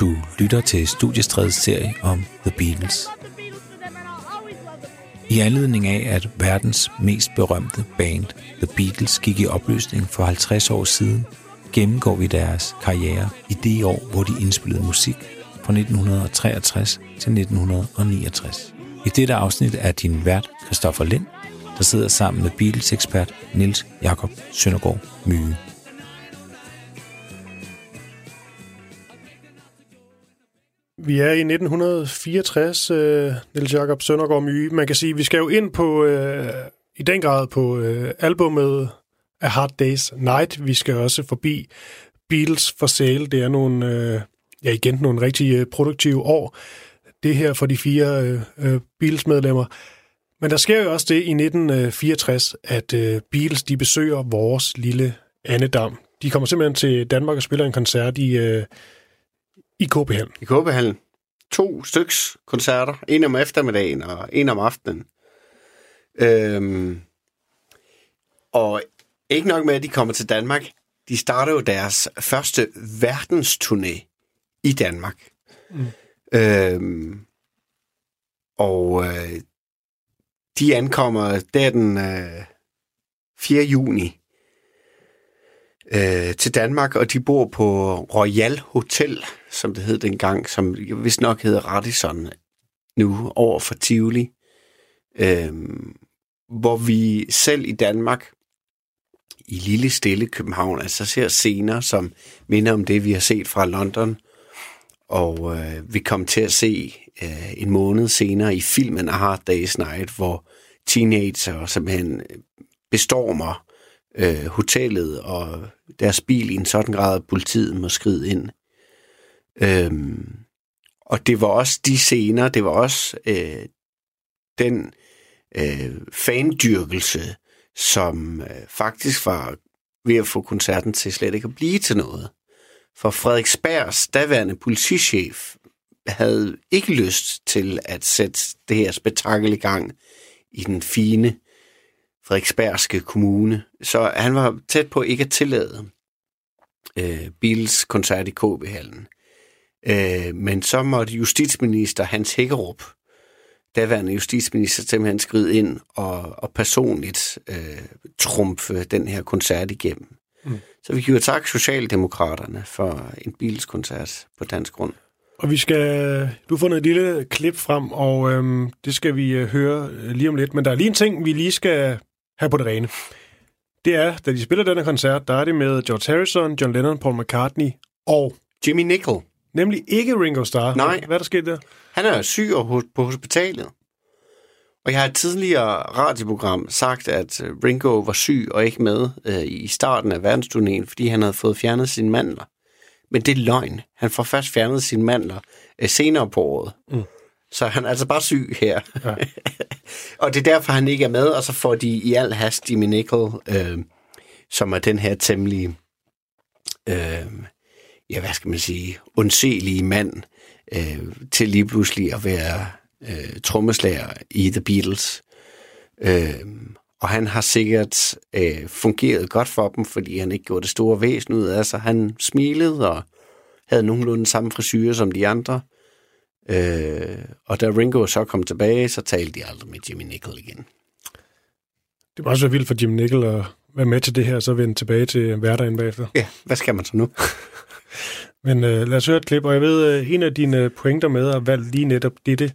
Du lytter til Studiestredets serie om The Beatles. I anledning af, at verdens mest berømte band, The Beatles, gik i opløsning for 50 år siden, gennemgår vi deres karriere i det år, hvor de indspillede musik fra 1963 til 1969. I dette afsnit er din vært Christoffer Lind, der sidder sammen med Beatles-ekspert Nils Jakob Søndergaard Myge. Vi er i 1964, øh, Niels Jakob Søndergaard Myge. Man kan sige, vi skal jo ind på, øh, i den grad på øh, albumet A Hard Day's Night. Vi skal også forbi Beatles for sale. Det er nogle, øh, ja igen, nogle rigtig øh, produktive år. Det her for de fire øh, øh, Beatles-medlemmer. Men der sker jo også det i 1964, at øh, Beatles de besøger vores lille Annedam. De kommer simpelthen til Danmark og spiller en koncert i, øh, i KB Hallen. I KB Hallen. To styks koncerter. En om eftermiddagen og en om aftenen. Øhm, og ikke nok med, at de kommer til Danmark. De starter jo deres første verdensturné i Danmark. Mm. Øhm, og øh, de ankommer der den øh, 4. juni øh, til Danmark, og de bor på Royal Hotel, som det hed dengang, som vist nok hedder Radisson nu, over for Tivoli. Øh, hvor vi selv i Danmark, i lille stille København, altså ser scener, som minder om det, vi har set fra London. Og øh, vi kom til at se øh, en måned senere i filmen A Hard Day's Night, hvor teenager simpelthen øh, bestormer øh, hotellet og deres bil i en sådan grad, at politiet må skride ind. Øhm, og det var også de scener, det var også øh, den øh, fandyrkelse, som øh, faktisk var ved at få koncerten til slet ikke at blive til noget. For Frederiksbergs daværende politichef havde ikke lyst til at sætte det her spektakel i gang i den fine Frederiksbergske kommune. Så han var tæt på ikke at tillade øh, Bills koncert i KB-hallen. Øh, men så måtte justitsminister Hans Hækkerup, daværende justitsminister, simpelthen skride ind og, og personligt øh, trumfe den her koncert igennem. Mm. Så vi giver tak Socialdemokraterne for en Beatles-koncert på dansk grund. Og vi skal, du har fundet et lille klip frem, og øhm, det skal vi øh, høre øh, lige om lidt. Men der er lige en ting, vi lige skal have på det rene. Det er, da de spiller denne koncert, der er det med George Harrison, John Lennon, Paul McCartney og... Jimmy Nickel. Nemlig ikke Ringo Starr. Nej. Hvad er der sket der? Han er syg på hospitalet. Og jeg har et tidligere radioprogram sagt, at øh, Ringo var syg og ikke med øh, i starten af verdensturnéen, fordi han havde fået fjernet sine mandler. Men det er løgn. Han får først fjernet sine mandler øh, senere på året. Mm. Så han er altså bare syg her. Ja. og det er derfor, han ikke er med, og så får de i al hast Jimmy Nickel, øh, som er den her temmelig, øh, ja, hvad skal man sige, undselige mand, øh, til lige pludselig at være øh, trommeslager i The Beatles. Øh, og han har sikkert øh, fungeret godt for dem, fordi han ikke gjorde det store væsen ud af sig. Han smilede og havde nogenlunde samme frisyrer som de andre. Øh, og da Ringo så kom tilbage, så talte de aldrig med Jimmy Nickel igen. Det var også vildt for Jimmy Nickel at være med til det her, så vende tilbage til hverdagen bagefter. Ja, hvad skal man så nu? Men øh, lad os høre et klip, og jeg ved, øh, en af dine pointer med at valge lige netop dette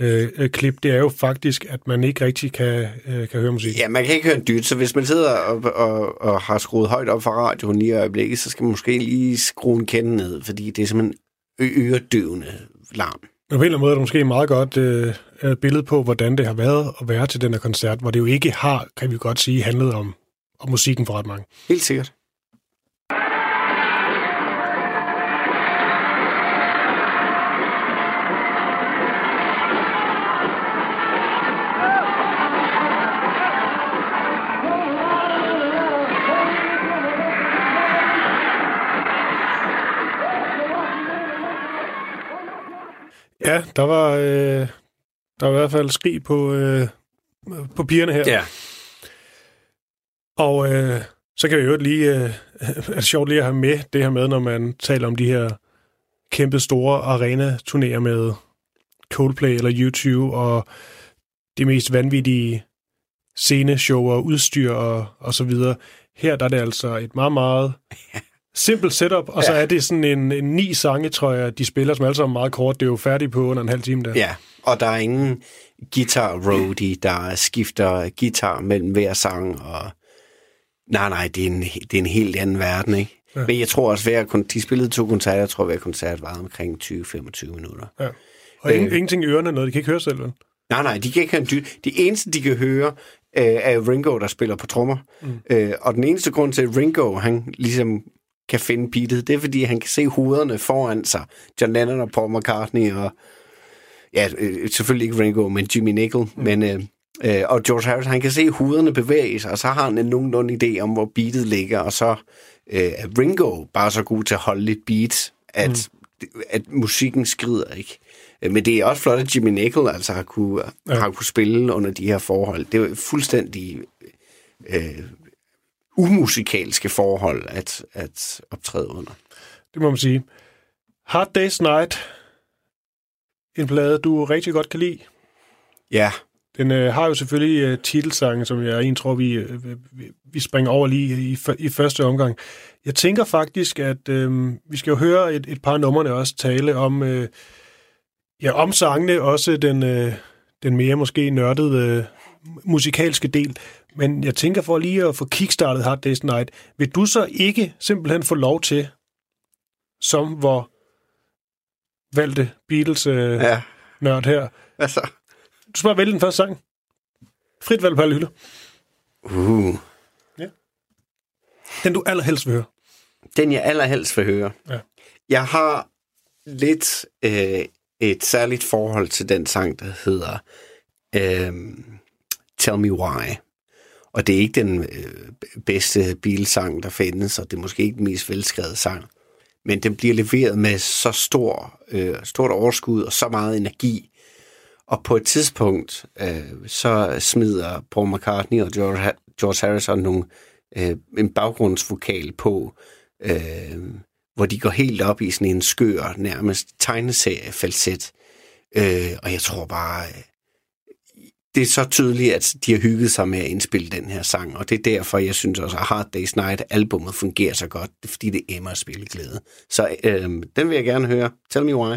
øh, klip, det er jo faktisk, at man ikke rigtig kan, øh, kan høre musik. Ja, man kan ikke høre en dyt, så hvis man sidder og, og, og har skruet højt op for radioen lige i øjeblikket, så skal man måske lige skrue en kende ned, fordi det er simpelthen øredøvende larm. Men på en eller anden måde er det måske et meget godt øh, billede på, hvordan det har været at være til den her koncert, hvor det jo ikke har, kan vi godt sige, handlet om, om musikken for ret mange. Helt sikkert. Ja, der var, øh, der var i hvert fald skrig på, øh, på pigerne her. Ja. Og øh, så kan vi jo lige, øh, er det sjovt lige at have med det her med, når man taler om de her kæmpe store arena-turnéer med Coldplay eller YouTube og de mest vanvittige sceneshow og udstyr og, og så videre. Her der er det altså et meget, meget simpelt setup, og så Ja. er det sådan en, en ni sange, tror jeg, de spiller, som alle sammen meget kort. Det er jo færdigt på under en halv time der. Ja, og der er ingen guitar roadie, der skifter guitar mellem hver sang, og nej, nej, det er en, det er en helt anden verden, ikke? Ja. Men jeg tror også, hver, de spillede to koncerter, jeg tror, hver koncert var omkring 20-25 minutter. Ja. Og ingen, Øh. ingenting i ørerne, noget de kan ikke høre selv, vel? Nej, nej, de kan ikke en dy- Det eneste, de kan høre, øh, er Ringo, der spiller på trommer. Mm. Øh, og den eneste grund til, at Ringo, han ligesom kan finde beatet, det er, fordi han kan se hovederne foran sig. John Lennon og Paul McCartney og... Ja, øh, selvfølgelig ikke Ringo, men Jimmy Nicol. Mm. Men, øh, øh, og George Harrison, han kan se hovederne bevæge sig, og så har han en nogenlunde idé om, hvor beatet ligger. Og så øh, er Ringo bare så god til at holde lidt beat, at, mm. at musikken skrider, ikke? Øh, Men det er også flot, at Jimmy Nicol altså har kunne, ja. har kunne spille under de her forhold. Det er fuldstændig øh, umusikalske forhold at, at optræde under. Det må man sige. Hard Day's Night. En plade, du rigtig godt kan lide. Ja, Den øh, har jo selvfølgelig øh, titelsangen, som jeg egentlig tror, vi, øh, vi, springer over lige i, i første omgang. Jeg tænker faktisk, at øh, vi skal jo høre et, et par numrene også tale om, øh, ja, om sangene, også den, øh, den mere måske nørdede øh, musikalske del. Men jeg tænker for lige at få kickstartet Hard Day's Night, vil du så ikke simpelthen få lov til, som hvor valgte Beatles-nørd øh, ja. nørd her, Altså, du skal bare vælge den første sang. Frit valg på alle hylder. uh, Den du allerhelst vil høre. den jeg allerhelst vil høre. Ja. Jeg har lidt øh, et særligt forhold til den sang, der hedder øh, Tell Me Why. Og det er ikke den øh, bedste bilsang, der findes, og det er måske ikke den mest velskrevet sang. Men den bliver leveret med så stor, øh, stort overskud og så meget energi. Og på et tidspunkt, øh, så smider Paul McCartney og George, George Harrison nogle, øh, en baggrundsvokal på, øh, hvor de går helt op i sådan en skør, nærmest tegneserie-falset. Øh, og jeg tror bare, øh, det er så tydeligt, at de har hygget sig med at indspille den her sang, og det er derfor, jeg synes også, at Hard Day's Night albummet fungerer så godt, fordi det emmer af spilleglæde. Så øh, den vil jeg gerne høre. Tell me why.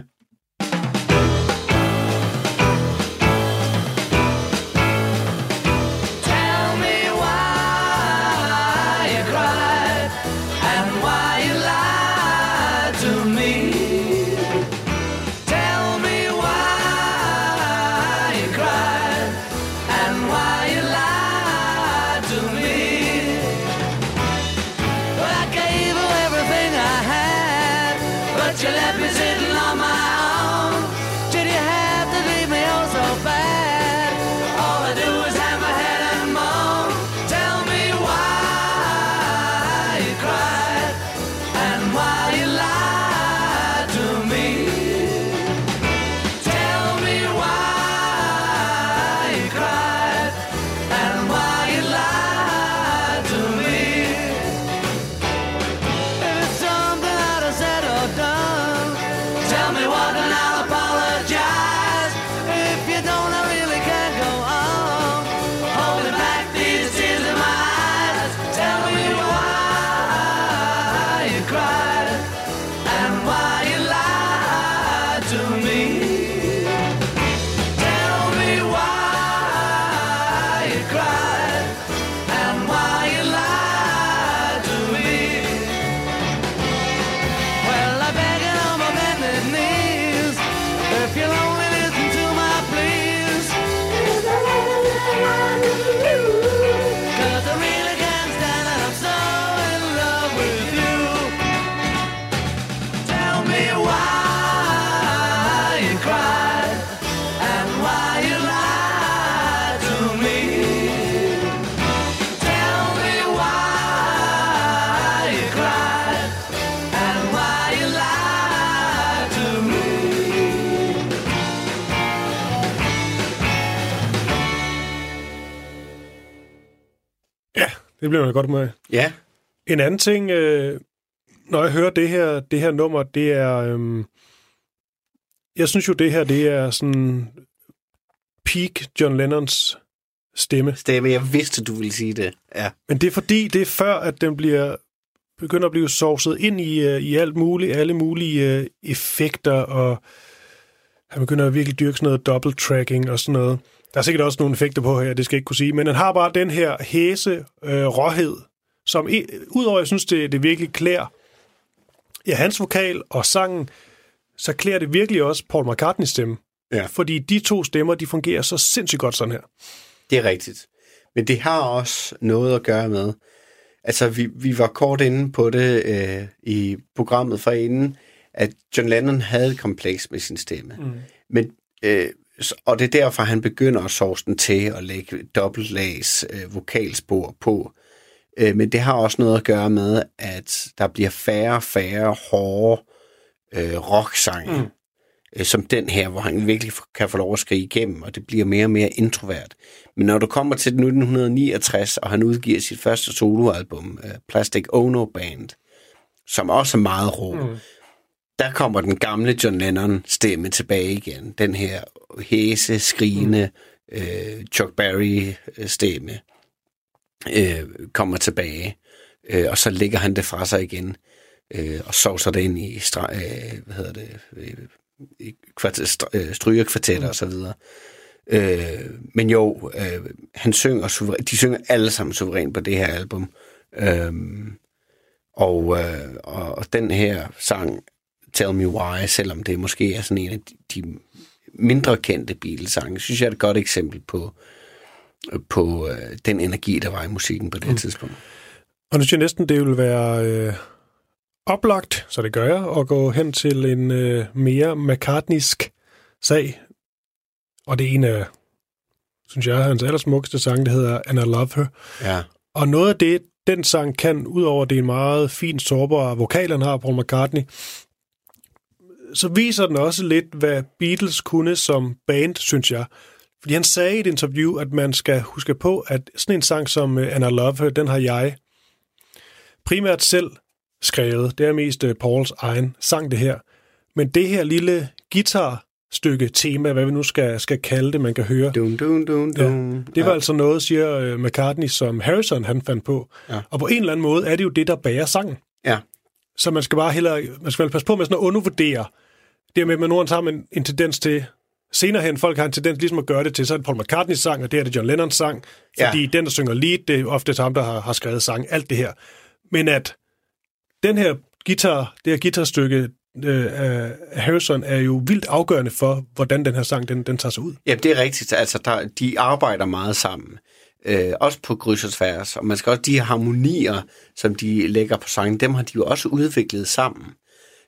Det bliver man godt med. Ja, En anden ting, øh, når jeg hører det her, det her nummer, det er... Øhm, jeg synes jo, det her, det er sådan peak John Lennons stemme. Stemme, jeg vidste, du ville sige det. Ja. Men det er fordi, det er før, at den bliver begynder at blive sovset ind i, uh, i alt muligt, alle mulige uh, effekter, og han begynder at virkelig dyrke sådan noget double tracking og sådan noget. Der er sikkert også nogle effekter på her, det skal jeg ikke kunne sige, men han har bare den her hæse øh, råhed, som udover, jeg synes, det, det virkelig klæder ja, hans vokal og sangen, så klæder det virkelig også Paul McCartneys stemme. Ja. Fordi de to stemmer, de fungerer så sindssygt godt sådan her. Det er rigtigt. Men det har også noget at gøre med, altså vi, vi var kort inde på det øh, i programmet for inden, at John Lennon havde et kompleks med sin stemme. Mm. Men, øh, og det er derfor, han begynder at sovse den til at lægge dobbeltlags øh, vokalspor på. Øh, men det har også noget at gøre med, at der bliver færre og færre hårde øh, rocksange. Mm øh, som den her, hvor han virkelig kan få lov at skrige igennem, og det bliver mere og mere introvert. Men når du kommer til 1969, og han udgiver sit første soloalbum, uh, Plastic Ono Band, som også er meget rå, mm. der kommer den gamle John Lennon stemme tilbage igen. Den her hæse, skrigende øh, Chuck Berry øh, stemme øh, kommer tilbage, øh, og så lægger han det fra sig igen øh, og sovser det ind i stra- øh, hvad hedder det, øh, kvart- øh, strygerkvartetter og så videre. Øh, men jo, øh, han synger suveræn, de synger alle sammen suverænt på det her album. Øh, og, øh, og, og den her sang, Tell Me Why, selvom det måske er sådan en af de mindre kendte Beatles-sange, synes jeg er et godt eksempel på, på øh, den energi, der var i musikken på det mm. tidspunkt. Og nu synes jeg næsten, det vil være øh, oplagt, så det gør jeg, at gå hen til en øh, mere McCartneysk sag. Og det er en af, synes jeg, hans allersmukkeste sang, der hedder And I Love Her. Ja. Og noget af det, den sang kan, udover det er en meget fint sårbar vokal, han har, Paul McCartney, så viser den også lidt, hvad Beatles kunne som band, synes jeg. Fordi han sagde i et interview, at man skal huske på, at sådan en sang som øh, And I Love Her, den har jeg primært selv skrevet. Det er mest øh, Pauls egen sang, det her. Men det her lille guitarstykke tema, hvad vi nu skal, skal kalde det, man kan høre. Dun, dun, dun, dun. Ja, det var ja. altså noget, siger McCartney, som Harrison han fandt på. Ja. Og på en eller anden måde er det jo det, der bærer sangen. Ja. Så man skal bare hellere, man skal passe på med sådan at undervurdere det med, at man nu har en, en tendens til, senere hen, folk har en tendens ligesom at gøre det til, så er det Paul McCartneys sang, og det er det John Lennons sang, fordi ja. den, der synger lead, det er ofte ham, der har, har skrevet sang, alt det her. Men at den her guitar, det her guitarstykke øh, Harrison er jo vildt afgørende for, hvordan den her sang, den, den tager sig ud. Ja, det er rigtigt. Altså, der, de arbejder meget sammen. Øh, også på kryds og tværs. Og man skal også, de harmonier, som de lægger på sangen, dem har de jo også udviklet sammen.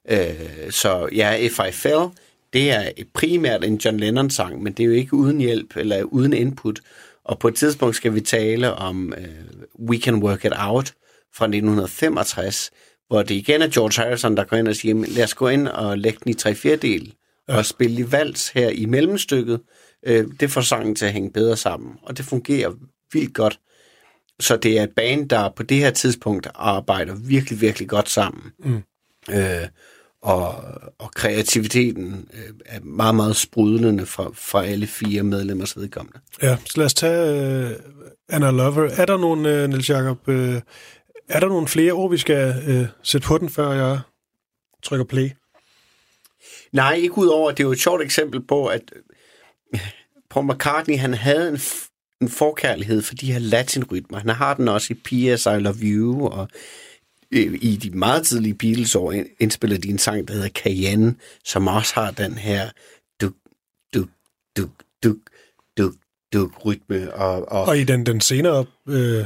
Øh, så ja, If I Fell, det er primært en John Lennon-sang, men det er jo ikke uden hjælp eller uden input. Og på et tidspunkt skal vi tale om uh, We Can Work It Out fra 1965, hvor det igen er George Harrison, der går ind og siger, lad os gå ind og lægge den i tre fjerdedel ja. og spille i vals her i mellemstykket. Øh, det får sangen til at hænge bedre sammen, og det fungerer vildt godt. Så det er et band, der på det her tidspunkt arbejder virkelig, virkelig godt sammen. Mm. Øh, og, og kreativiteten øh, er meget, meget sprudlende fra, fra alle fire medlemmers vedkommende. Ja, så lad os tage uh, Anna Lover. Er der nogen, uh, Niels Jacob, uh, er der nogle flere ord, vi skal øh, sætte på den, før jeg trykker play? Nej, ikke udover, det er jo et sjovt eksempel på, at øh, Paul McCartney, han havde en, en forkærlighed for de her latinrytmer. Han har den også i P.S. I Love You, og øh, i de meget tidlige Beatles-år indspillede de en sang, der hedder Cayenne, som også har den her duk, duk, duk, duk, duk, duk rytme. Og, og, og i den, den senere øh,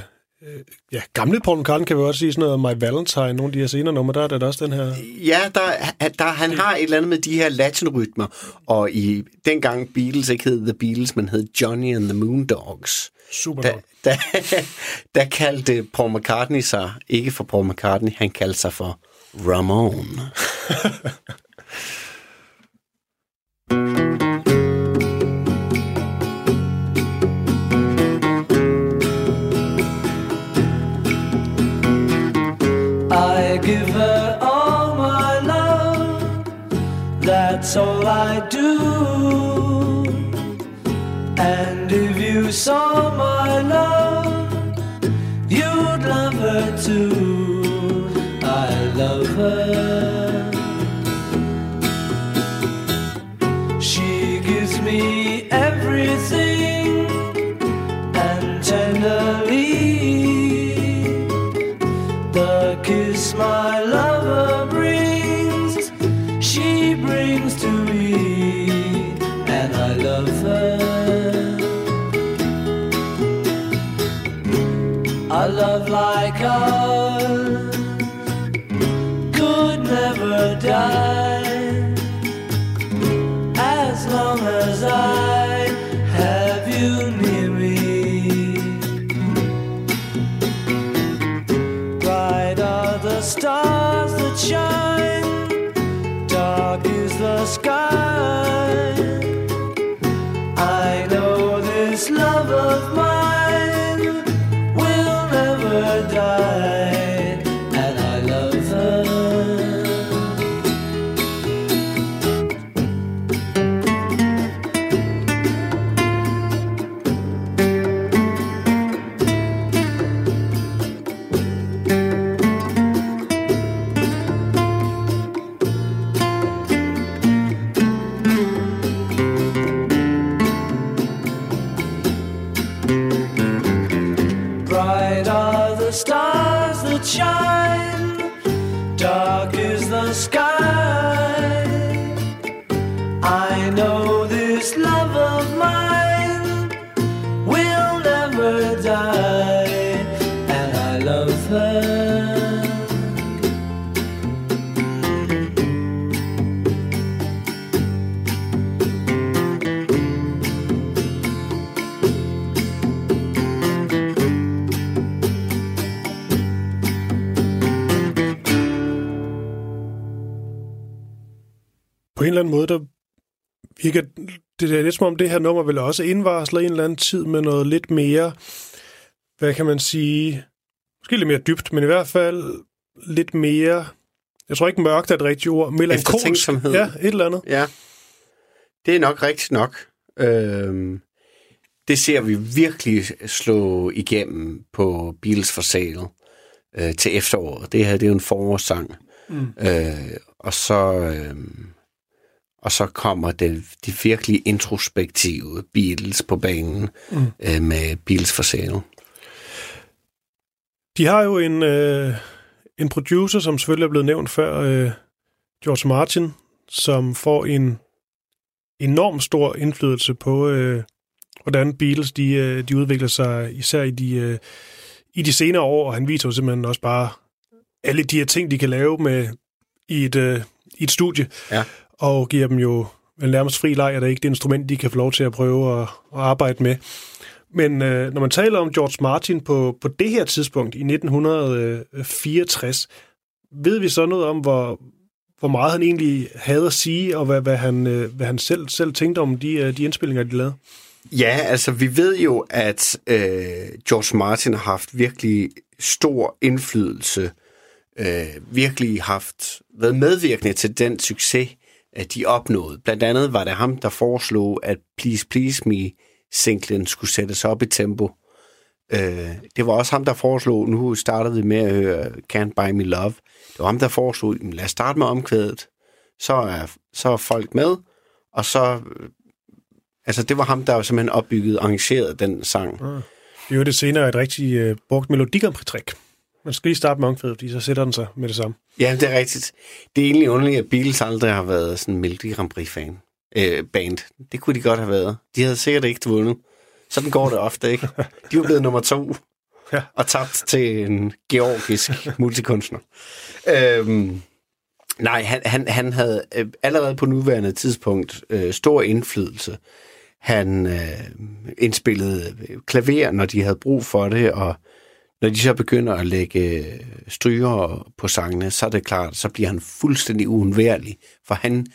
ja, gamle Paul McCartney kan vi også sige sådan noget, My Valentine, nogle af de her senere numre, der er der også den her... Ja, der, der, han har et eller andet med de her latin-rytmer, og i dengang Beatles ikke hed The Beatles, men hed Johnny and the Moondogs. Super da, da, der kaldte Paul McCartney sig, ikke for Paul McCartney, han kaldte sig for Ramon. That's all I do. And if you saw my love, you'd love her too. I love her. She gives me everything eller anden måde, der virker det er lidt som om det her nummer vil også indvarsle en eller anden tid med noget lidt mere, hvad kan man sige, måske lidt mere dybt, men i hvert fald lidt mere, jeg tror ikke mørkt er et rigtigt ord, melankolsk. Ja, et eller andet. Ja, det er nok rigtigt nok. Øhm, det ser vi virkelig slå igennem på Beatles for sale øh, til efteråret. Det her det er jo en forårssang. Mm. Øh, og så øh, og så kommer det, de virkelig introspektive Beatles på banen mm. øh, med Beatles for sale. De har jo en, øh, en producer, som selvfølgelig er blevet nævnt før, øh, George Martin, som får en enorm stor indflydelse på, øh, hvordan Beatles de, øh, de udvikler sig, især i de, øh, i de senere år, og han viser jo simpelthen også bare alle de her ting, de kan lave med i et, øh, i et studie, Ja og giver dem jo vel nærmest fri leg, er det ikke det instrument, de kan få lov til at prøve at, at arbejde med. Men øh, når man taler om George Martin på, på det her tidspunkt i 1964, ved vi så noget om, hvor, hvor meget han egentlig havde at sige, og hvad, hvad, han, øh, hvad han selv, selv tænkte om de, øh, de indspillinger, de lavede? Ja, altså vi ved jo, at øh, George Martin har haft virkelig stor indflydelse, øh, virkelig haft været medvirkende til den succes, at de opnåede. Blandt andet var det ham, der foreslog, at Please Please Me singlen skulle sættes op i tempo. Øh, det var også ham, der foreslog, nu startede vi med at høre Can't Buy Me Love. Det var ham, der foreslog, lad os starte med omkvædet. Så er, så er folk med, og så... Øh, altså, det var ham, der simpelthen opbyggede, arrangerede den sang. Ah. Det var det senere et rigtig øh, brugt melodikamp-trick. Man skal lige starte med omkvædet, fordi så sætter den sig med det samme. Ja, det er rigtigt. Det er egentlig underligt, at Beatles aldrig har været sådan en Melodi Grand Prix-fan. Øh, band. Det kunne de godt have været. De havde sikkert ikke vundet. Sådan går det ofte, ikke? De var blevet nummer to. Ja. Og tabt til en georgisk multikunstner. Øhm, nej, han, han, han havde øh, allerede på nuværende tidspunkt øh, stor indflydelse. Han øh, indspillede klaver, når de havde brug for det, og når de så begynder at lægge stryger på sangene, så er det klart, så bliver han fuldstændig uundværlig, for han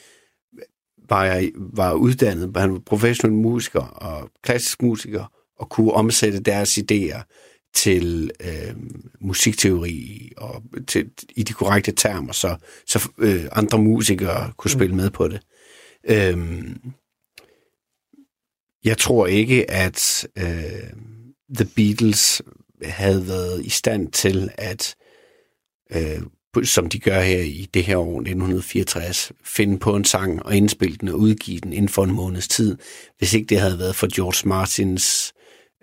var, var uddannet, han var professionel musiker og klassisk musiker, og kunne omsætte deres idéer til øh, musikteori og til, i de korrekte termer, så, så øh, andre musikere kunne spille med på det. Øhm, jeg tror ikke, at øh, The Beatles havde været i stand til at, øh, som de gør her i det her år, 1964, finde på en sang og indspille den og udgive den inden for en måneds tid, hvis ikke det havde været for George Martins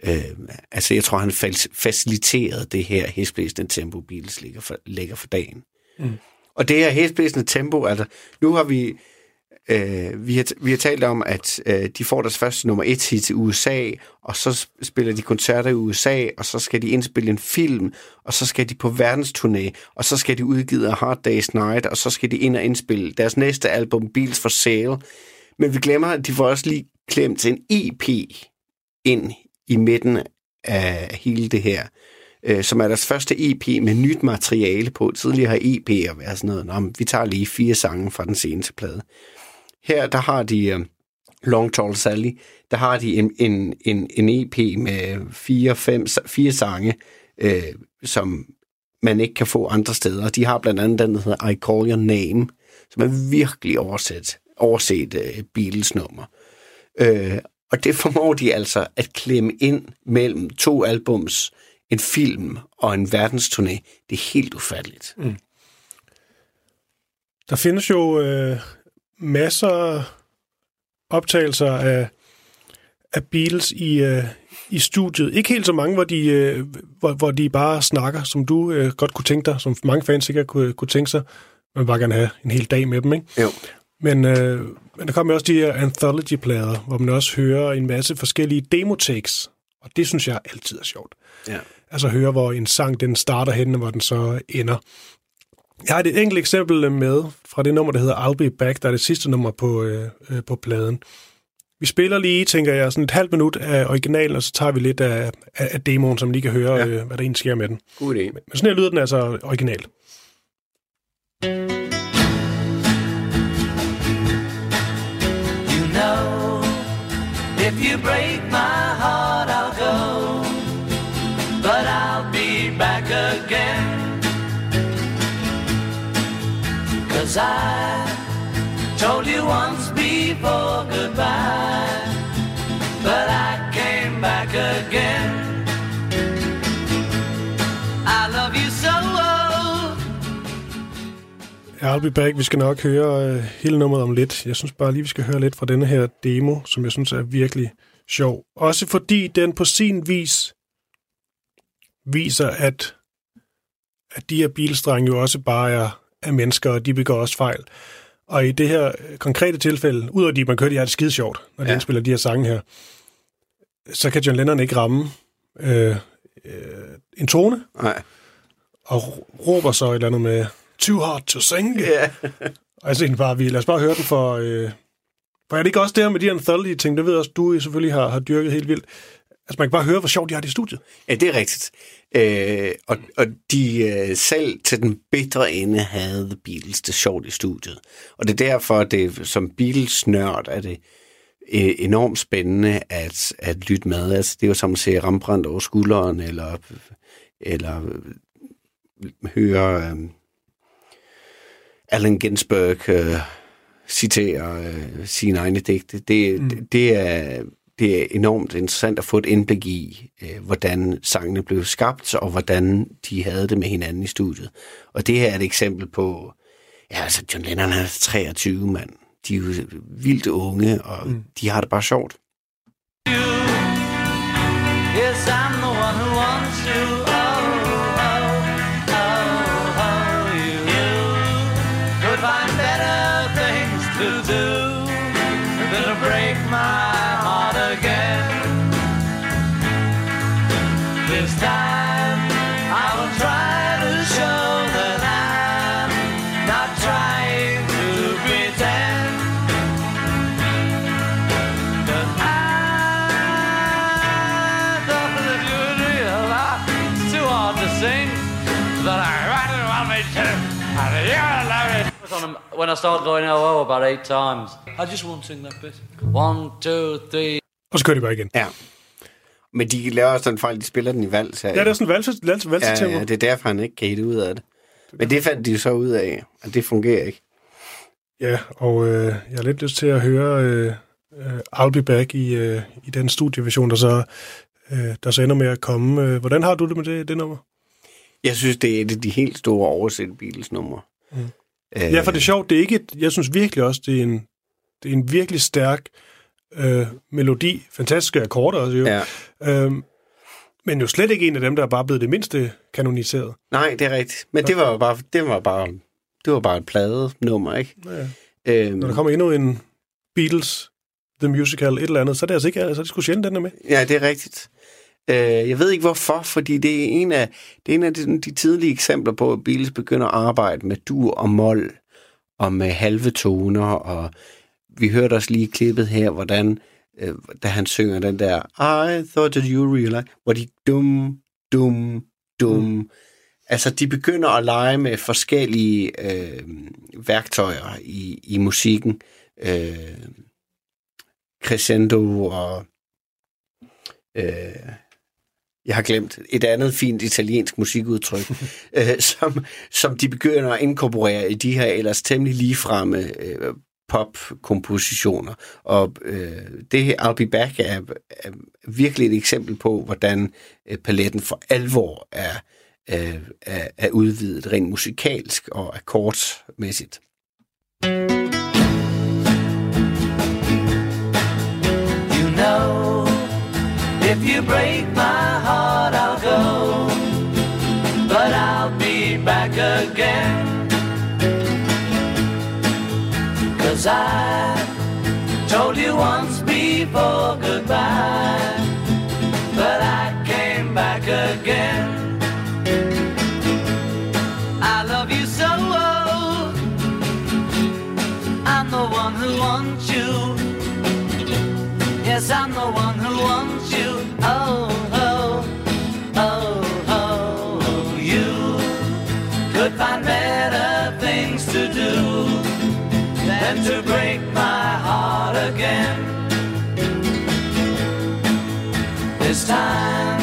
Øh, altså, jeg tror, han faciliterede det her hæsblæsende tempo, Beatles lægger for, lægger for dagen. Mm. Og det her hæsblæsende tempo, altså, nu har vi, øh, vi, har, vi har talt om, at øh, de får deres første nummer et hit til USA, og så spiller de koncerter i USA, og så skal de indspille en film, og så skal de på verdensturné, og så skal de udgive A Hard Day's Night, og så skal de ind og indspille deres næste album, Beals for Sale. Men vi glemmer, at de får også lige klemt en EP ind i midten af hele det her, øh, som er deres første EP med nyt materiale på. Tidligere har EP'er været sådan noget, om vi tager lige fire sange fra den seneste plade. Her, der har de uh, Long Tall Sally, der har de en, en, en, en EP med fire, fem, fire sange, øh, som man ikke kan få andre steder. De har blandt andet den, der hedder I Call Your Name, som er virkelig overset, øh, overset uh, Beatles-nummer. Øh, og det formår de altså at klemme ind mellem to albums, en film og en verdensturné. Det er helt ufatteligt. Mm. Der findes jo øh, masser optagelser af, af Beatles i, øh, i studiet. Ikke helt så mange, hvor de, øh, hvor, hvor de bare snakker, som du øh, godt kunne tænke dig, som mange fans sikkert kunne, kunne tænke sig. Man vil bare gerne have en hel dag med dem, ikke? Jo. Men, øh, men der kommer også de her anthology-plader, hvor man også hører en masse forskellige demotakes, og det synes jeg altid er sjovt. Ja. Altså høre, hvor en sang den starter henne, og hvor den så ender. Jeg har et enkelt eksempel med fra det nummer, der hedder I'll Be Back, der er det sidste nummer på, øh, øh, på pladen. Vi spiller lige, tænker jeg, sådan et halvt minut af originalen, og så tager vi lidt af, af, af demoen, så man lige kan høre, ja. øh, hvad der egentlig sker med den. God idé. Men sådan her lyder den altså originalt. You know, if you break my Cause I told you once before goodbye. But I came back again. I love you so. Oh. I'll be back. Vi skal nok høre øh, hele nummeret om lidt. Jeg synes bare lige, vi skal høre lidt fra denne her demo, som jeg synes er virkelig sjov. Også fordi den på sin vis viser, at, at de her bilstrenge jo også bare er, er mennesker, og de begår også fejl. Og i det her konkrete tilfælde, ud af de, man kører, de har det skide sjovt, når de Ja. indspiller de her sange her, så kan John Lennon ikke ramme øh, øh, en tone, Nej. og råber så et eller andet med too hard to sing. Ja. Og jeg synes bare, vi lad os bare høre den for... Øh, for er det ikke også det her med de anthology ting, det ved også, du selvfølgelig har, har dyrket helt vildt. Altså man kan bare høre, hvor sjovt de har det i studiet. Ja, det er rigtigt. Øh, og, og de øh, selv til den bedre ende havde The Beatles det sjovt i studiet. Og det er derfor, det som Beatles-nørd er det øh, enormt spændende at, at lytte med. Altså, det er jo som at se Rembrandt over skulderen, eller, eller øh, høre øh, Allen Ginsberg øh, citere øh, sine egne digte. Det, mm. det, det er det er enormt interessant at få et indblik i, øh, hvordan sangene blev skabt, og hvordan de havde det med hinanden i studiet. Og det her er et eksempel på, ja, altså John Lennon er 23 mand. De er jo vildt unge, og mm. de har det bare sjovt. Yes, I'm I started going oh, oh about eight times. I just won't sing that bit. One, two, three. Og så kører de bare igen. Ja. Men de laver også den fejl, de spiller den i vals her. Ja, det er sådan en valse, valse, valse ja, ja, det er derfor, han ikke kan hitte ud af det. Men det fandt de jo så ud af, at det fungerer ikke. Ja, og øh, jeg har lidt lyst til at høre øh, øh, I'll Be Back i, øh, i den studieversion, der så, øh, der så ender med at komme. Øh, Hvordan har du det med det, det nummer? Jeg synes, det er et af de helt store oversætte Beatles-numre. Mm. Øh, Ja, for det er sjovt. Det er ikke et, jeg synes virkelig også, det er en, det er en virkelig stærk øh, melodi. Fantastiske akkorder også jo. Ja. Øhm, men jo slet ikke en af dem, der er bare blevet det mindste kanoniseret. Nej, det er rigtigt. Men det var jo bare, det var bare, det var bare et plade-nummer, ikke? Ja. Øhm, Når der kommer endnu en Beatles, The Musical, et eller andet, så er det altså ikke, så er det sgu sjældent, den er med. Ja, det er rigtigt. Øh, jeg ved ikke hvorfor, fordi det er en af, det er en af de, de tidlige eksempler på, at Beatles begynder at arbejde med dur og mol, og med halve toner, og vi hørte også lige klippet her, hvordan, øh, da han synger den der, I thought that you realized, hvor de dum, dum, dum. Mm. Altså, de begynder at lege med forskellige øh, værktøjer i, i musikken. Øh, crescendo og øh, jeg har glemt et andet fint italiensk musikudtryk, øh, som, som de begynder at inkorporere i de her ellers temmelig ligefremme øh, popkompositioner. Og øh, det her I'll Be Back er, er virkelig et eksempel på, hvordan øh, paletten for alvor er, øh, er, er udvidet rent musikalsk og akkordmæssigt. You know, if you break my again. Cause I told you once before goodbye. But I came back again. I love you so. I'm the one who wants you. Yes, I'm the one who wants than to break my heart again. This time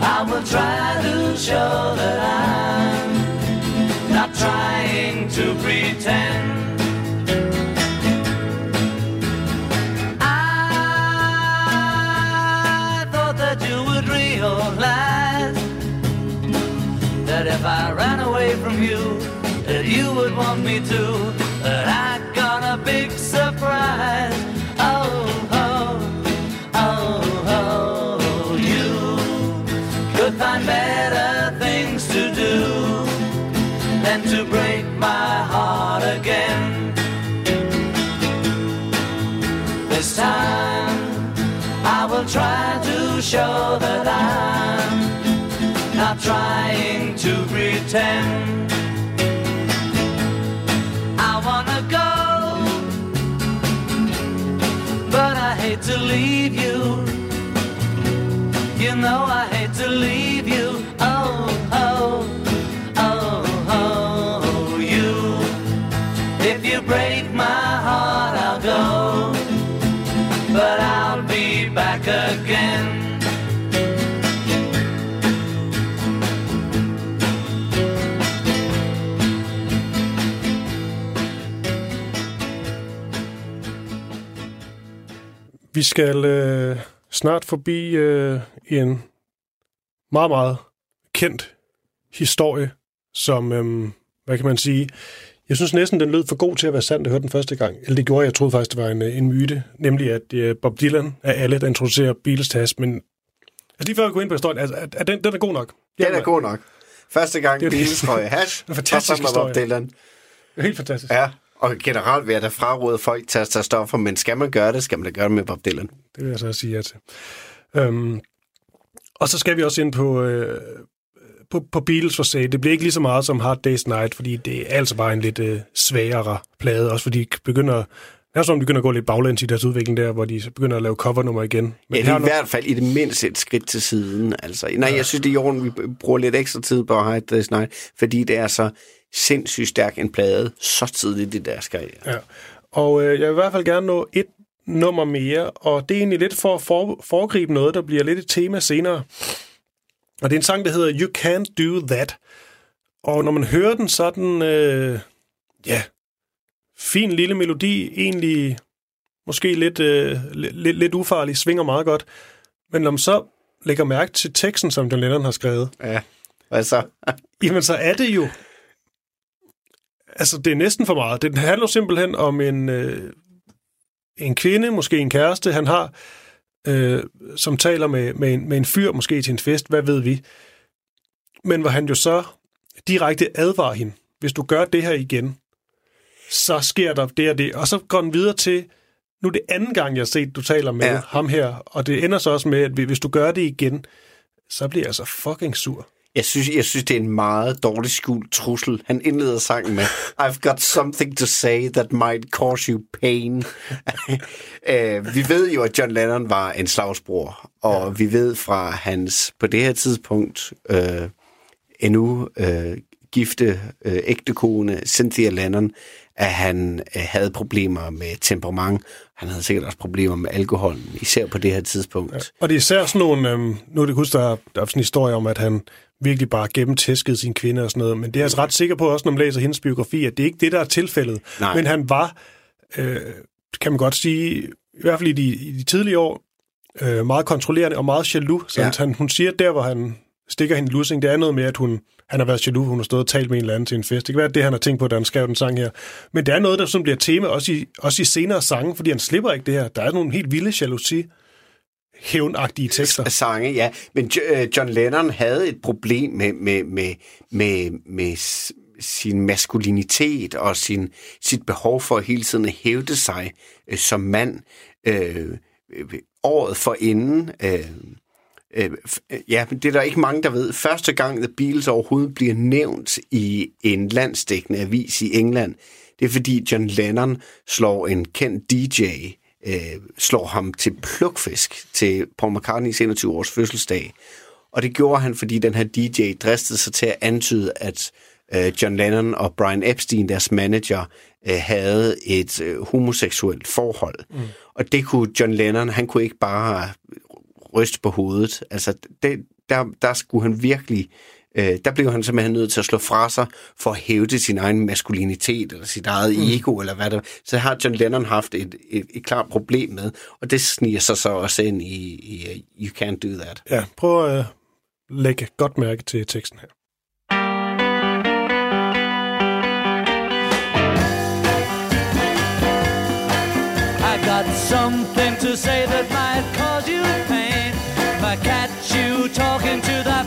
I will try to show that I'm not trying to pretend. I thought that you would realize that if I ran away from you, that you would want me to. Show that I'm not trying to pretend. I wanna go, but I hate to leave you. You know I hate to leave Vi skal øh, snart forbi øh, en meget, meget kendt historie, som, øh, hvad kan man sige, jeg synes næsten, den lød for god til at være sand, jeg hørte den første gang. Eller det gjorde jeg, jeg troede faktisk, det var en, øh, en myte, nemlig at øh, Bob Dylan er alle, der introducerer Beatles til men altså lige før vi går ind på historien, altså, er, er den, den er god nok. Den er god nok. Første gang Det det. Beatles røg hash, En fantastisk med Bob. Dylan. Det helt fantastisk. Ja, og generelt vil jeg da fraråde folk til at tage stoffer, men skal man gøre det, skal man da gøre det med Bob Dylan. Det vil jeg så sige ja til. Øhm, og så skal vi også ind på, øh, på, på Beatles for sig. Det bliver ikke lige så meget som Hard Day's Night, fordi det er altså bare en lidt øh, svagere plade, også fordi de begynder, er som om de begynder at gå lidt baglæns i deres udvikling der, hvor de begynder at lave covernummer igen. Men ja, det er nu- i hvert fald i det mindste et skridt til siden. Altså, nej, jeg synes, det er i orden, vi bruger lidt ekstra tid på High Day's Night, fordi det er så sindssygt stærk en plade, så tidligt i deres karriere. Ja. Og øh, jeg vil i hvert fald gerne nå et nummer mere, og det er egentlig lidt for at for, foregribe noget, der bliver lidt et tema senere. Og det er en sang, der hedder You Can't Do That. Og når man hører den, så den, øh, ja, fin lille melodi, egentlig måske lidt, øh, lidt, lidt ufarlig, svinger meget godt. Men når man så lægger mærke til teksten, som John Lennon har skrevet, Ja. Hvad så? jamen så er det jo... Altså, det er næsten for meget. Det handler simpelthen om en, øh, en kvinde, måske en kæreste, han har, øh, som taler med, med, en, med en fyr, måske til en fest, hvad ved vi. Men hvor han jo så direkte advarer hende. Hvis du gør det her igen, så sker der det og det. Og så går den videre til, nu er det anden gang, jeg har set, du taler med Ja. ham her, og det ender så også med, at hvis du gør det igen, så bliver jeg så fucking sur. Jeg synes, jeg synes, det er en meget dårlig skjult trussel. Han indleder sangen med, I've got something to say that might cause you pain. uh, vi ved jo, at John Lennon var en slagsbror, og ja. vi ved fra hans, på det her tidspunkt, uh, endnu uh, gifte uh, ægte kone, Cynthia Lennon, at han uh, havde problemer med temperament. Han havde sikkert også problemer med alkoholen, især på det her tidspunkt. Ja. Og det er især sådan nogle, øhm, nu er det husk, der, er- der er sådan en historie om, at han virkelig bare gennemtæskede sin kvinde og sådan noget, men det er jeg altså ret sikker på, også når man læser hendes biografi, at det er ikke det, der er tilfældet. Nej. Men han var, øh, kan man godt sige, i hvert fald i de, i de tidlige år, øh, meget kontrollerende og meget jaloux. Så Ja. han, hun siger, der hvor han stikker hende lussing, det er noget med, at hun, han har været jaloux, hun har stået og talt med en eller anden til en fest. Det kan være, det han har tænkt på, da han skrev den sang her. Men det er noget, der som bliver tema, også i, også i senere sange, fordi han slipper ikke det her. Der er nogle helt vilde jalousi hævnagtige tekster. sange, ja. Men Jo- øh, John Lennon havde et problem med, med, med, med, med s- sin maskulinitet og sin, sit behov for hele tiden at hævde sig øh, som mand. Øh, øh, året for inden, øh, øh, f- øh, ja, men det er der ikke mange, der ved. Første gang The Beatles overhovedet bliver nævnt i en landsdækkende avis i England, det er fordi John Lennon slår en kendt DJ, øh, slår ham til plukfisk til Paul McCartneys 21-års fødselsdag. Og det gjorde han, fordi den her DJ dristede sig til at antyde, at øh, John Lennon og Brian Epstein, deres manager, øh, havde et øh, homoseksuelt forhold. Mm. Og det kunne John Lennon, han kunne ikke bare ryste på hovedet. Altså, det, der, der skulle han virkelig... Øh, der blev han simpelthen nødt til at slå fra sig for at hævde sin egen maskulinitet, eller sit eget mm. ego, eller hvad det Så har John Lennon haft et, et, et klart problem med, og det sniger sig så også ind i, i uh, You Can't Do That. Ja, prøv at øh, lægge godt mærke til teksten her. I got something to say that might cause you pain. If I catch you talking to that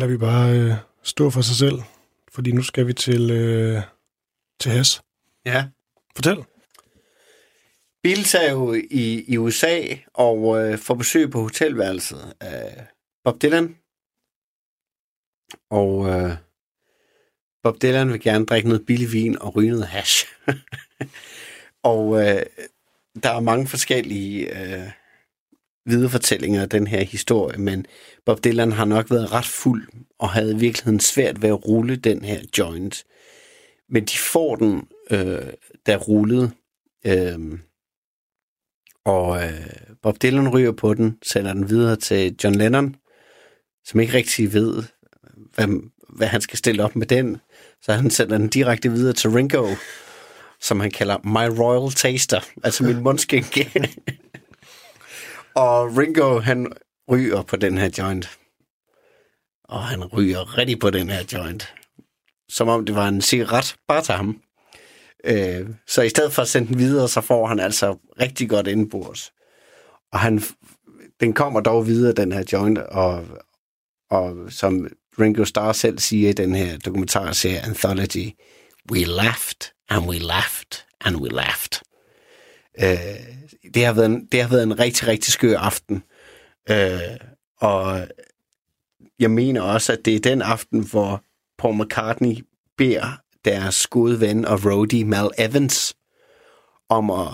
lader vi bare øh, stå for sig selv, fordi nu skal vi til, øh, til Hess. Ja. Fortæl. Beatles er jo i, i USA og øh, får besøg på hotelværelset af Bob Dylan. Og øh, Bob Dylan vil gerne drikke noget billig vin og ryge noget hash. og øh, der er mange forskellige øh, viderefortællinger af den her historie, men Bob Dylan har nok været ret fuld og havde i virkeligheden svært ved at rulle den her joint. Men de får den, øh, der rullede. Øh, og øh, Bob Dylan ryger på den, sender den videre til John Lennon, som ikke rigtig ved, hvad, hvad han skal stille op med den. Så han sender den direkte videre til Ringo, som han kalder My Royal Taster, altså min mundskænke. og Ringo, han ryger på den her joint. Og han ryger rigtig på den her joint. Som om det var en cigaret, bare til ham. Øh, så i stedet for at sende den videre, så får han altså rigtig godt indbords. Og han, den kommer dog videre, den her joint, og, og som Ringo Starr selv siger i den her dokumentarserie Anthology, we laughed, and we laughed, and we laughed. Øh, det, har været en, det har været en rigtig, rigtig skør aften. Øh, og jeg mener også, at det er den aften, hvor Paul McCartney beder deres gode ven og roadie Mal Evans om at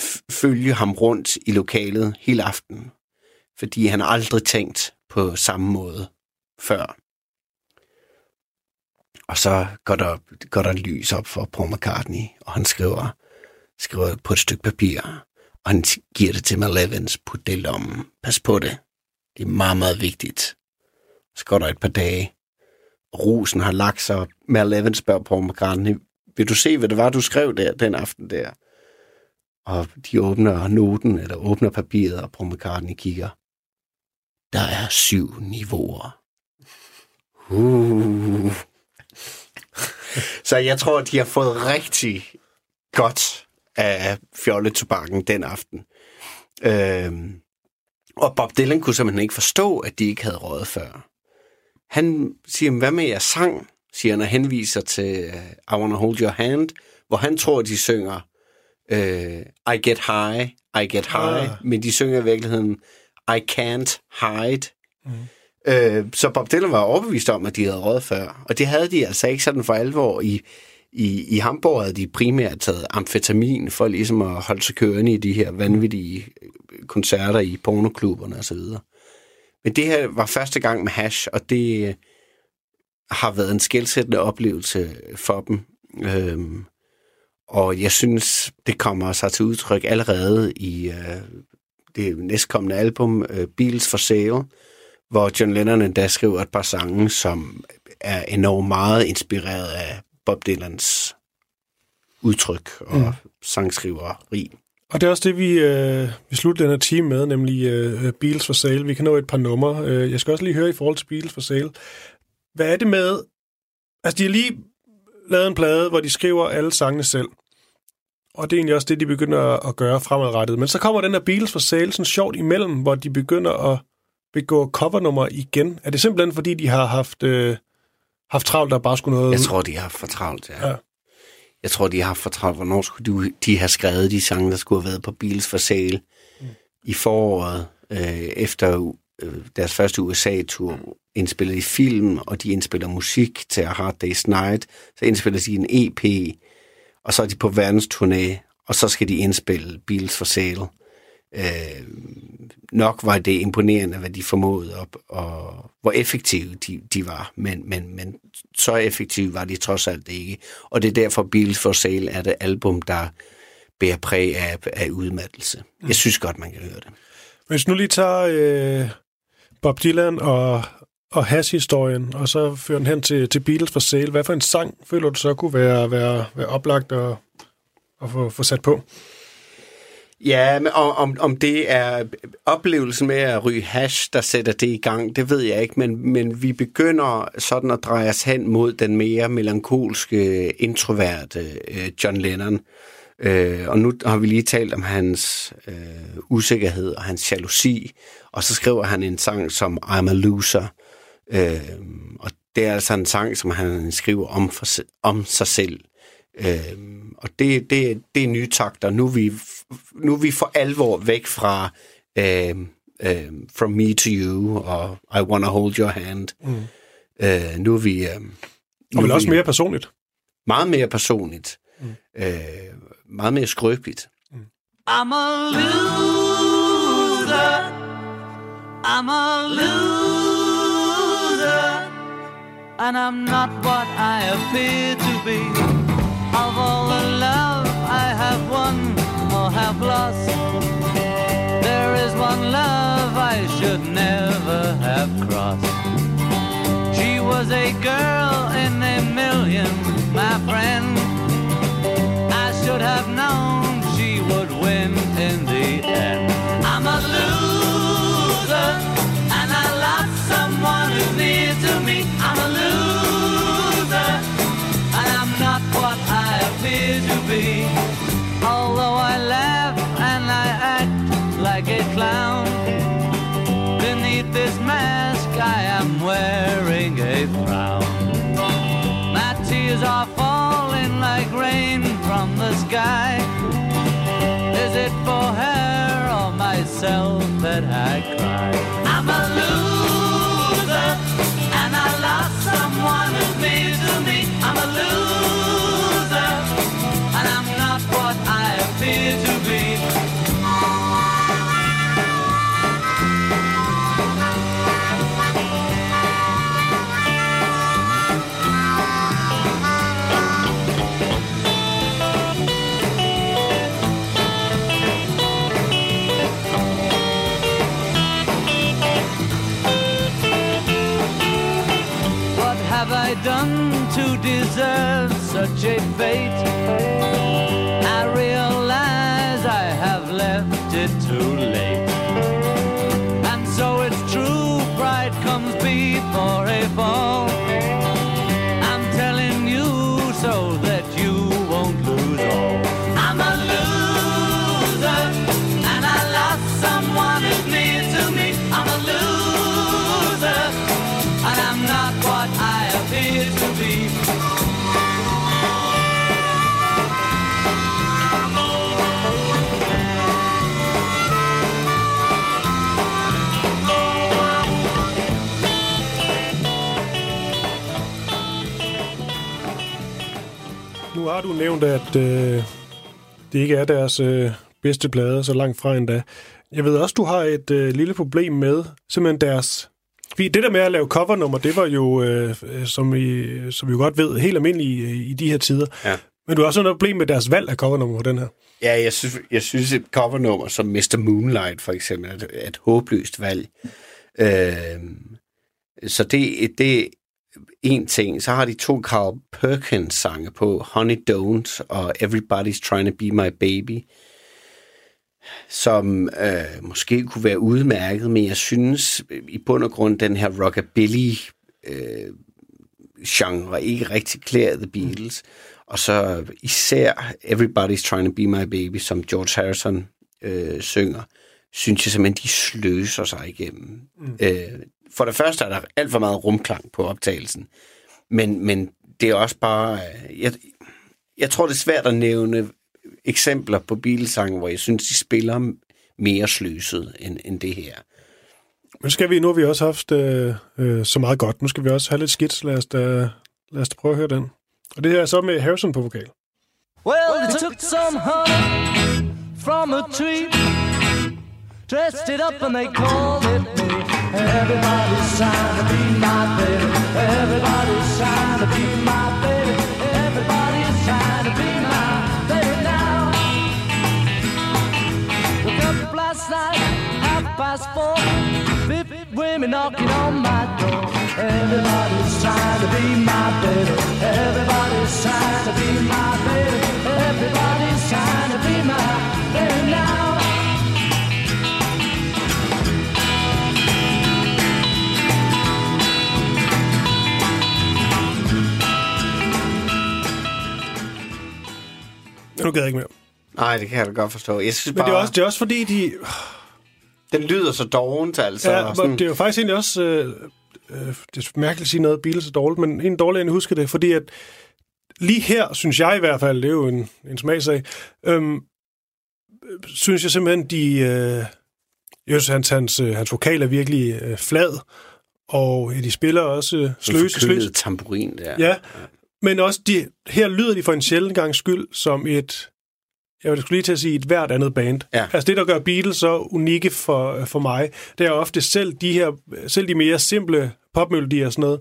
f- følge ham rundt i lokalet hele aften. Fordi han aldrig tænkt på samme måde før. Og så går der, går der lys op for Paul McCartney, og han skriver, skriver på et stykke papir, og han giver det til Mal put det i lommen. Pas på det. Det er meget, meget vigtigt. Så går der et par dage, og rosen har lagt sig. med Evans spørger Paul McCartney, vil du se, hvad det var, du skrev der den aften der? Og de åbner noten, eller åbner papiret, og Paul McCartney kigger. Der er syv niveauer. Uh. Så jeg tror, de har fået rigtig godt af fjolletobakken den aften. Øhm, og Bob Dylan kunne simpelthen ikke forstå, at de ikke havde røget før. Han siger, hvad med jeres sang? siger han og henviser til uh, I Wanna Hold Your Hand, hvor han tror, de synger uh, I Get High, I Get High, Ah. men de synger i virkeligheden I Can't Hide. Mm. Uh, så Bob Dylan var overbevist om, at de havde røget før, og det havde de altså ikke sådan for alvor i i, i Hamburg havde de primært taget amfetamin for ligesom at holde sig kørende i de her vanvittige koncerter i pornoklubberne osv. Men det her var første gang med hash, og det øh, har været en skældsættende oplevelse for dem. Øhm, og jeg synes, det kommer sig til udtryk allerede i øh, det næstkommende album, øh, Beatles for Sale, hvor John Lennon endda skriver et par sange, som er enormt meget inspireret af Bob Dylans udtryk og mm. sangskriveri. Og det er også det, vi, øh, vi slutter den her time med, nemlig øh, Beatles for Sale. Vi kan nå et par numre. Øh, jeg skal også lige høre i forhold til Beatles for Sale. Hvad er det med... Altså, de har lige lavet en plade, hvor de skriver alle sangene selv. Og det er egentlig også det, de begynder at gøre fremadrettet. Men så kommer den der Beatles for Sale sådan sjovt imellem, hvor de begynder at begå covernummer igen. Er det simpelthen, fordi de har haft, øh, haft travlt, der bare skulle noget... Jeg tror, de har haft for travlt, ja. Ja. Jeg tror, de har haft for travlt. Hvornår skulle de, de have skrevet de sange, der skulle have været på Beatles for sale mm. i foråret, øh, efter øh, deres første USA-tur, indspillede de film, og de indspiller musik til A Hard Day's Night, så indspiller de en EP, og så er de på verdensturné, og så skal de indspille Beatles for sale. Øh, nok var det imponerende, hvad de formåede, og, og hvor effektive de, de var, men, men, men så effektive var de trods alt ikke. Og det er derfor Beatles for Sale er det album, der bærer præg af, af udmattelse. Jeg synes godt, man kan høre det. Hvis nu lige tager øh, Bob Dylan og, og Hash-historien, og så fører den hen til, til Beatles for Sale, hvad for en sang føler du så kunne være, være, være oplagt og, og få, få sat på? Ja, men om, om, om det er oplevelsen med at ryge hash, der sætter det i gang, det ved jeg ikke, men, men vi begynder sådan at dreje os hen mod den mere melankolske, introverte øh, John Lennon. Øh, og nu har vi lige talt om hans øh, usikkerhed og hans jalousi, og så skriver han en sang som I'm a Loser, Øh, og det er altså en sang, som han skriver om, for, om sig selv. Øh, og det, det, det er nye takter. Nu er, vi, nu er vi for alvor væk fra øh, øh, From Me to You og I Wanna Hold Your Hand. Mm. Øh, nu er vi... Øh, nu Og vel også vi mere personligt. meget mere personligt. Mm. Øh, meget mere skrøbeligt. I'm a loser. I'm a loser. And I'm not what I appear to be. Of all the love there is one love I should never have crossed. She was a girl in a million, my friend. I should have known she would win in the end. I'm a loser, and I lost someone who's near to me. I'm a loser, and I'm not what I appear to be. Beneath this mask I am wearing a frown. My tears are falling like rain from the sky. Is it for her or myself that I cry? I'm a loser, and I lost someone who's near to me. I'm a loser, and I'm not what I appear to deserve such a fate? I realize I have left it too late. Har du nævnt, at øh, det ikke er deres øh, bedste plade, så langt fra endda. Jeg ved også, du har et øh, lille problem med simpelthen deres... Fordi det der med at lave covernummer, det var jo, øh, øh, som, I, som vi jo godt ved, helt almindeligt i, i de her tider. Ja. Men du har også noget problem med deres valg af covernummer på den her. Ja, jeg synes, jeg synes et covernummer som Mr. Moonlight for eksempel er et, er et håbløst valg. Øh, så det, det en ting. Så har de to Carl Perkins sange på, Honey Don't og Everybody's Trying to Be My Baby, som øh, måske kunne være udmærket, men jeg synes øh, i bund og grund, den her rockabilly øh, genre ikke rigtig klæder The Beatles. Og så især Everybody's Trying to Be My Baby, som George Harrison øh, synger, synes jeg simpelthen, de sløser sig igennem. Mm. Øh, for det første er der alt for meget rumklang på optagelsen, men, men det er også bare... Øh, jeg, jeg tror, det er svært at nævne eksempler på Beatles-sange, hvor jeg synes, de spiller mere sløset end, end det her. Men skal vi, nu har vi også haft øh, øh, så meget godt. Nu skal vi også have lidt skidt. Lad os da, lad os da prøve at høre den. Og det her er så med Harrison på vokal. Well, they took some honey from a tree, dressed it up and they called it me. Everybody's trying to be my baby. Everybody's trying to be my baby. Everybody's trying to be my baby now. Woke up last night, half past four. Fifty women knocking on my door. Everybody's trying to be my baby. Everybody's trying to be my baby. Everybody's trying to be my baby now. Nu gad jeg ikke mere. Nej, det kan jeg da godt forstå. Jeg synes Men det er, bare, også, det er også fordi, de... den lyder så dovent, altså. Ja, sådan, det er jo faktisk egentlig også... Øh, øh, det er mærkeligt at sige noget, Beatles er dårligt, men en dårlig, end jeg husker det, fordi at lige her, synes jeg i hvert fald, det er jo en, en smagsag, øhm, synes jeg simpelthen, de... Øh, jeg synes, hans, hans, øh, hans vokal er virkelig øh, flad, og ja, de spiller også øh, sløse, sløse. tamburin der. Ja, men også de, her lyder de for en sjældent gang skyld som et, jeg skulle lige til at sige, et hvert andet band. Ja. Altså det, der gør Beatles så unikke for, for mig, det er ofte selv de her, selv de mere simple popmelodier og sådan noget,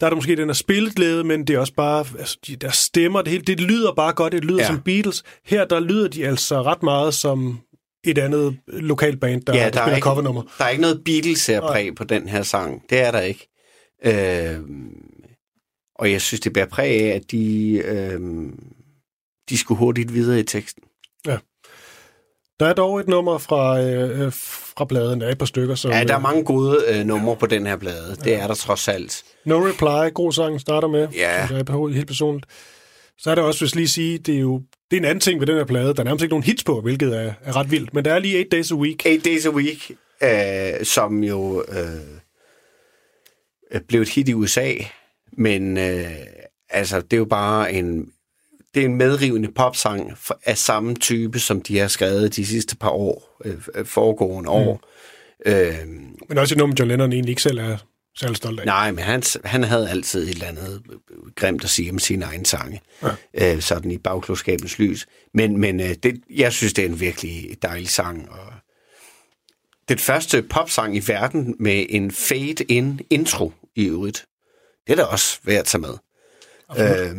der er der måske den her spilglæde, men det er også bare, altså, de, der stemmer, det, hele, det lyder bare godt, det lyder Ja. som Beatles. Her, der lyder de altså ret meget som et andet lokalt band, der, ja, der, der, er spiller ikke, covernummer. der er ikke noget Beatles-særpræg på den her sang. Det er der ikke. Øh, og jeg synes, det bærer præg af, at de, øh, de skulle hurtigt videre i teksten. Der er dog et nummer fra, øh, øh, fra bladen, der er et par stykker, som... Ja, der er øh, mange gode øh, numre på den her plade. Det er der trods alt. No Reply, god sang, starter med. Ja. Jeg er helt personligt. Så er det også, hvis lige sige, det er jo det er en anden ting ved den her plade. Der er nærmest ikke nogen hits på, hvilket er, er ret vildt. Men der er lige 8 Days a Week. Eight Days a Week, øh, som jo øh, øh, blev et hit i USA, men øh, altså, det er jo bare en, det er en medrivende popsang af samme type, som de har skrevet de sidste par år, øh, øh, foregående år. Mm. Øh, Men også et nummer, John Lennon egentlig ikke selv er særlig stolt af. nej, men han, han havde altid et eller andet øh, grimt at sige om sine egne sange, ja. øh, sådan i bagklodskabens lys. Men, men øh, det, jeg synes, det er en virkelig dejlig sang, og den første popsang i verden med en fade-in intro i øvrigt. Det er da også værd at tage med. Øh,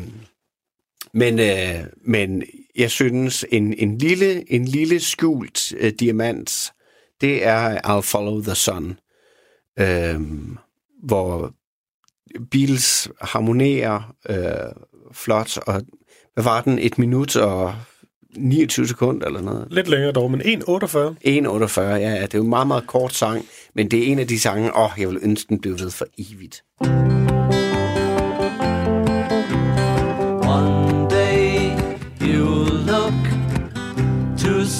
men, øh, men jeg synes, en, en, lille, en lille skjult øh, diamant, det er I'll Follow the Sun, øh, hvor Beatles harmonerer øh, flot, og hvad var den? Et minut og 29 sekunder eller noget? Lidt længere dog, men 1,48. 1,48, ja, ja, det er jo en meget, meget kort sang, men det er en af de sange, åh, jeg vil ønske, den blev ved for evigt. One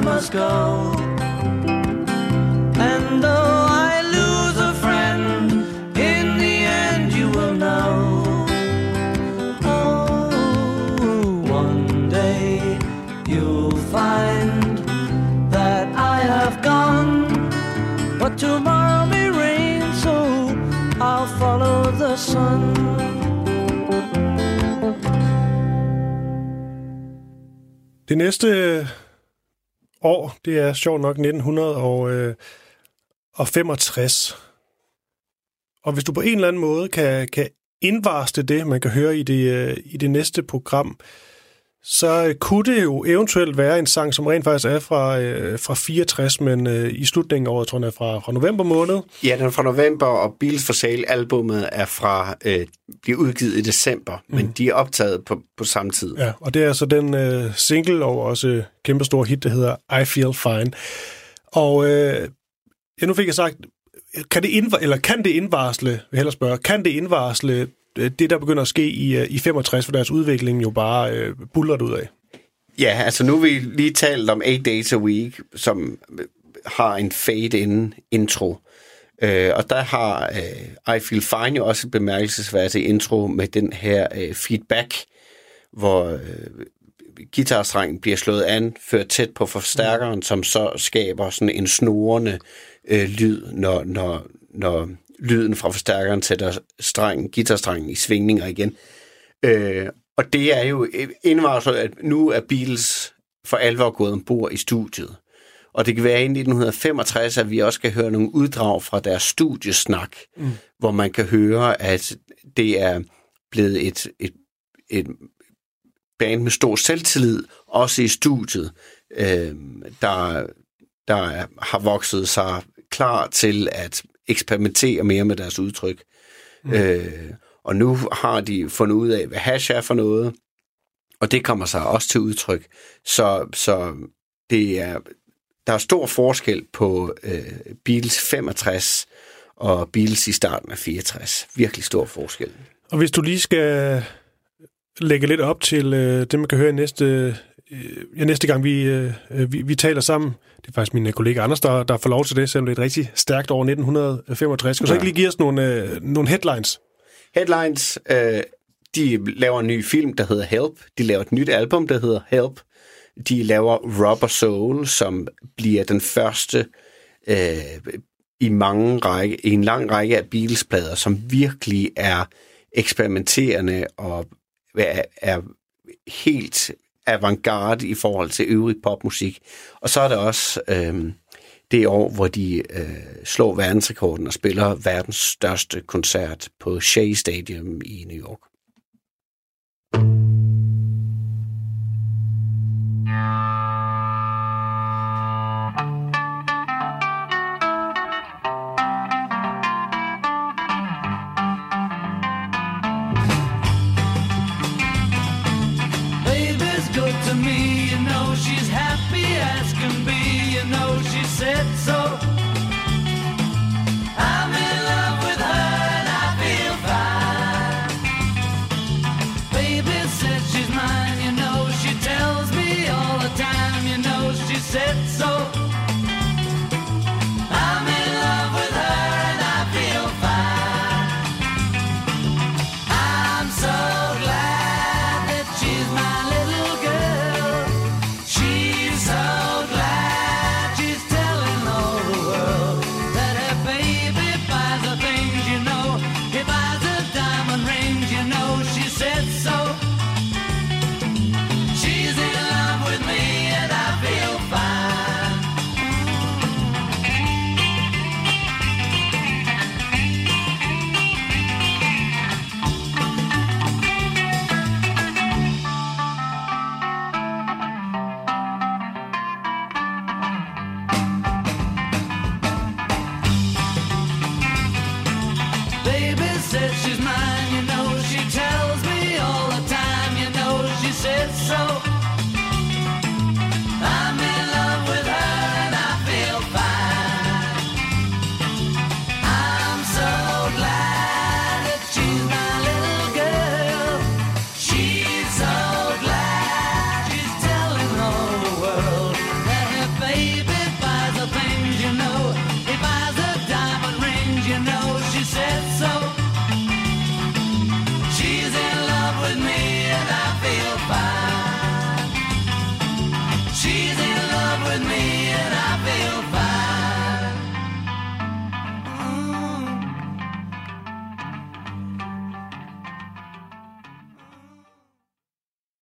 I must go. And though I lose a friend, in the end you will know. Oh, one day you'll find that I have gone. But tomorrow may rain, so I'll follow the sun. Det næste år, det er sjovt nok 1965. Øh, og hvis du på en eller anden måde kan, kan indvarste det, man kan høre i det, øh, i det næste program, så kunne det jo eventuelt være en sang, som rent faktisk er fra, øh, fra 64, men øh, i slutningen af året, tror jeg, er fra, fra november måned. Ja, den er fra november, og Beatles for Sale albummet er fra, øh, bliver udgivet i december, mm. men de er optaget på, på samme tid. Ja, og det er altså den øh, single og også øh, kæmpe stor hit, der hedder I Feel Fine. Og øh, ja, nu fik jeg sagt, kan det, indvar- eller kan det indvarsle, vil hellere spørge, kan det indvarsle Øh, det, der begynder at ske i, øh, i 65, for deres udvikling jo bare øh, buller ud af? Ja, altså nu har vi lige talt om 8 Days a Week, som øh, har en fade-in intro. Øh, og der har øh, I Feel Fine jo også et bemærkelsesværdigt intro med den her øh, feedback, hvor øh, guitarstrengen bliver slået an, ført tæt på forstærkeren, mm. som så skaber sådan en snorende øh, lyd, når, når, når lyden fra forstærkeren sætter strengen, guitarstrengen i svingninger igen. Øh, og det er jo indvarsel, at nu er Beatles for alvor gået ombord i studiet. Og det kan være i 1965, at vi også skal høre nogle uddrag fra deres studiesnak, mm. hvor man kan høre, at det er blevet et, et, et band med stor selvtillid, også i studiet, øh, der, der har vokset sig klar til at eksperimentere mere med deres udtryk. Mm. Øh, og nu har de fundet ud af, hvad hash er for noget, og det kommer sig også til udtryk. Så, så det er, der er stor forskel på øh, Beatles 65 og Beatles i starten af 64. Virkelig stor forskel. Og hvis du lige skal lægge lidt op til øh, det, man kan høre i næste, Øh, ja, næste gang, vi, øh, øh, vi, vi taler sammen. Det er faktisk min øh, kollega Anders, der, der får lov til det, selvom det er et rigtig stærkt år 1965. Skal du ja. så ikke lige give os nogle, øh, nogle headlines? Headlines, øh, de laver en ny film, der hedder Help. De laver et nyt album, der hedder Help. De laver Rubber Soul, som bliver den første øh, i mange række, i en lang række af Beatles-plader, som virkelig er eksperimenterende og er, er helt avantgarde i forhold til øvrig popmusik. Og så er der også øh, det år, hvor de øh, slår verdensrekorden og spiller verdens største koncert på Shea Stadium i New York. Know